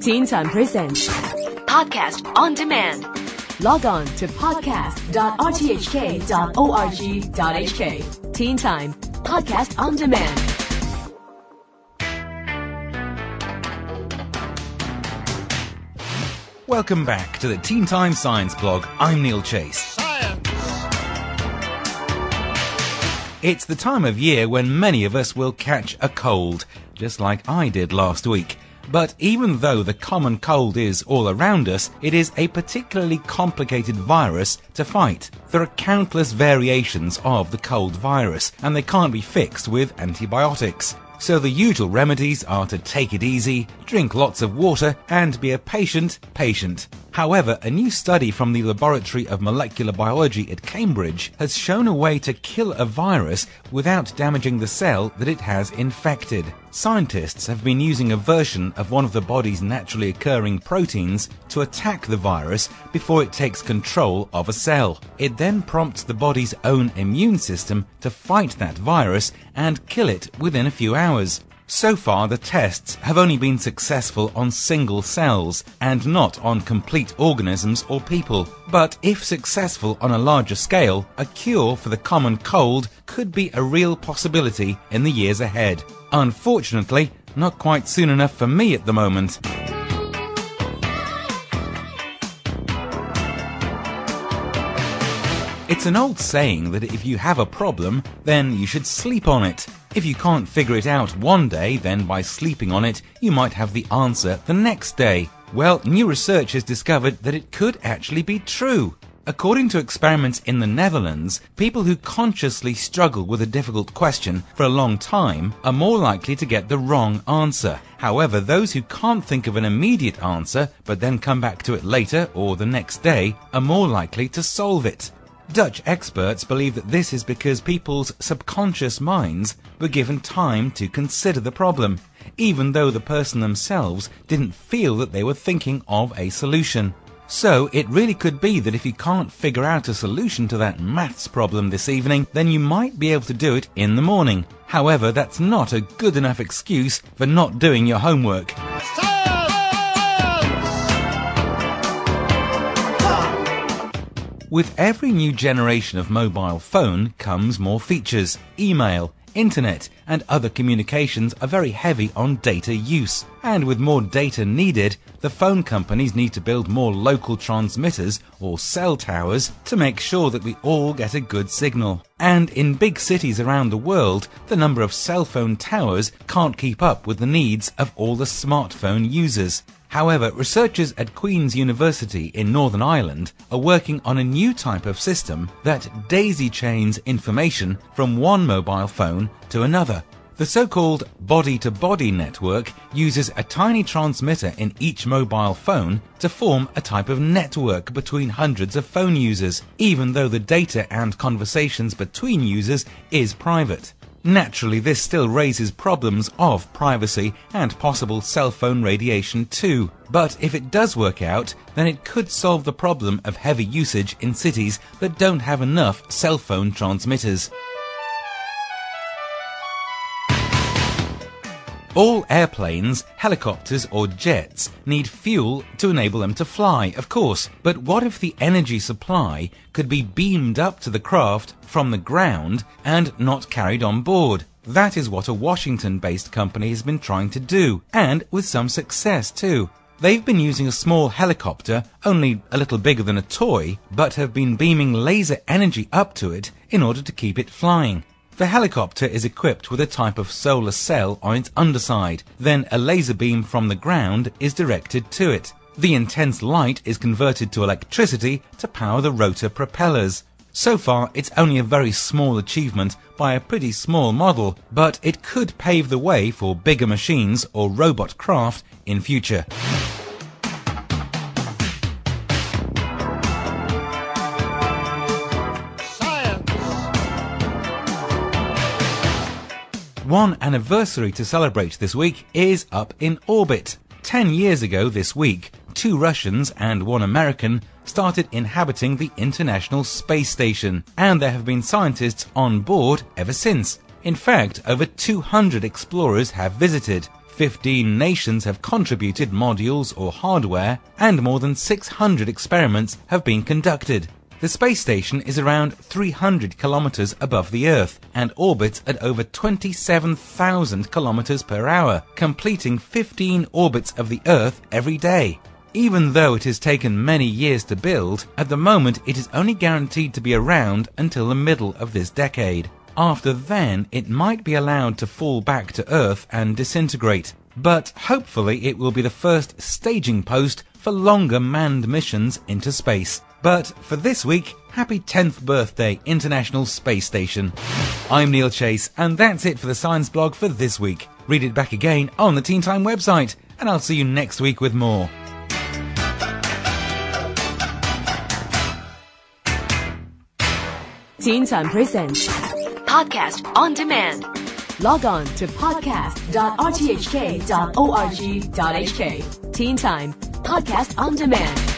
Teen Time Presents Podcast on demand. Log on to podcast.rthk.org.hk. Teen Time Podcast on Demand. Welcome back to the Teen Time Science blog. I'm Neil Chase. It's the time of year when many of us will catch a cold, just like I did last week. But even though the common cold is all around us, it is a particularly complicated virus to fight. There are countless variations of the cold virus, and they can't be fixed with antibiotics. So the usual remedies are to take it easy, drink lots of water, and be a patient patient. However, a new study from the Laboratory of Molecular Biology at Cambridge has shown a way to kill a virus without damaging the cell that it has infected. Scientists have been using a version of one of the body's naturally occurring proteins to attack the virus before it takes control of a cell. It then prompts the body's own immune system to fight that virus and kill it within a few hours. So far, the tests have only been successful on single cells and not on complete organisms or people. But if successful on a larger scale, a cure for the common cold could be a real possibility in the years ahead. Unfortunately, not quite soon enough for me at the moment. It's an old saying that if you have a problem, then you should sleep on it. If you can't figure it out one day, then by sleeping on it, you might have the answer the next day. Well, new research has discovered that it could actually be true. According to experiments in the Netherlands, people who consciously struggle with a difficult question for a long time are more likely to get the wrong answer. However, those who can't think of an immediate answer, but then come back to it later or the next day, are more likely to solve it. Dutch experts believe that this is because people's subconscious minds were given time to consider the problem, even though the person themselves didn't feel that they were thinking of a solution. So it really could be that if you can't figure out a solution to that maths problem this evening, then you might be able to do it in the morning. However, that's not a good enough excuse for not doing your homework. With every new generation of mobile phone comes more features. Email, internet, and other communications are very heavy on data use. And with more data needed, the phone companies need to build more local transmitters or cell towers to make sure that we all get a good signal. And in big cities around the world, the number of cell phone towers can't keep up with the needs of all the smartphone users. However, researchers at Queen's University in Northern Ireland are working on a new type of system that daisy chains information from one mobile phone to another. The so-called body-to-body network uses a tiny transmitter in each mobile phone to form a type of network between hundreds of phone users, even though the data and conversations between users is private. Naturally, this still raises problems of privacy and possible cell phone radiation too. But if it does work out, then it could solve the problem of heavy usage in cities that don't have enough cell phone transmitters. All airplanes, helicopters or jets need fuel to enable them to fly, of course. But what if the energy supply could be beamed up to the craft from the ground and not carried on board? That is what a Washington-based company has been trying to do, and with some success too. They've been using a small helicopter, only a little bigger than a toy, but have been beaming laser energy up to it in order to keep it flying. The helicopter is equipped with a type of solar cell on its underside. Then a laser beam from the ground is directed to it. The intense light is converted to electricity to power the rotor propellers. So far, it's only a very small achievement by a pretty small model, but it could pave the way for bigger machines or robot craft in future. One anniversary to celebrate this week is up in orbit. Ten years ago this week, two Russians and one American started inhabiting the International Space Station, and there have been scientists on board ever since. In fact, over 200 explorers have visited. 15 nations have contributed modules or hardware, and more than 600 experiments have been conducted. The space station is around 300 kilometers above the Earth and orbits at over 27,000 kilometers per hour, completing 15 orbits of the Earth every day. Even though it has taken many years to build, at the moment it is only guaranteed to be around until the middle of this decade. After then, it might be allowed to fall back to Earth and disintegrate. But hopefully it will be the first staging post for longer manned missions into space. But for this week, happy 10th birthday International Space Station. I'm Neil Chase, and that's it for the Science blog for this week. Read it back again on the Teen Time website, and I'll see you next week with more. Teen Time Presents. Podcast on demand. Log on to podcast.rthk.org.hk. Teen Time Podcast on Demand.